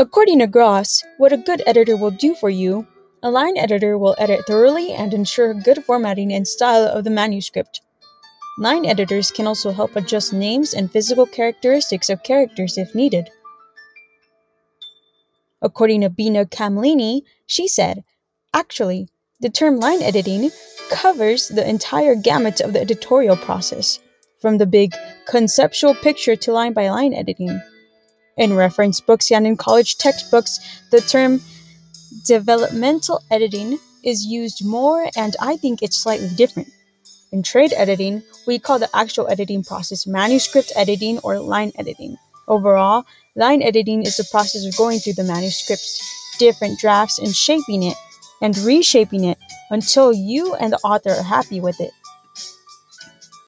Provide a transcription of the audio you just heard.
According to Gross, what a good editor will do for you, a line editor will edit thoroughly and ensure good formatting and style of the manuscript. Line editors can also help adjust names and physical characteristics of characters if needed. According to Bina Camlini, she said, Actually, the term line editing covers the entire gamut of the editorial process, from the big conceptual picture to line by line editing. In reference books and in college textbooks, the term developmental editing is used more, and I think it's slightly different. In trade editing, we call the actual editing process manuscript editing or line editing. Overall, line editing is the process of going through the manuscript's different drafts and shaping it and reshaping it until you and the author are happy with it.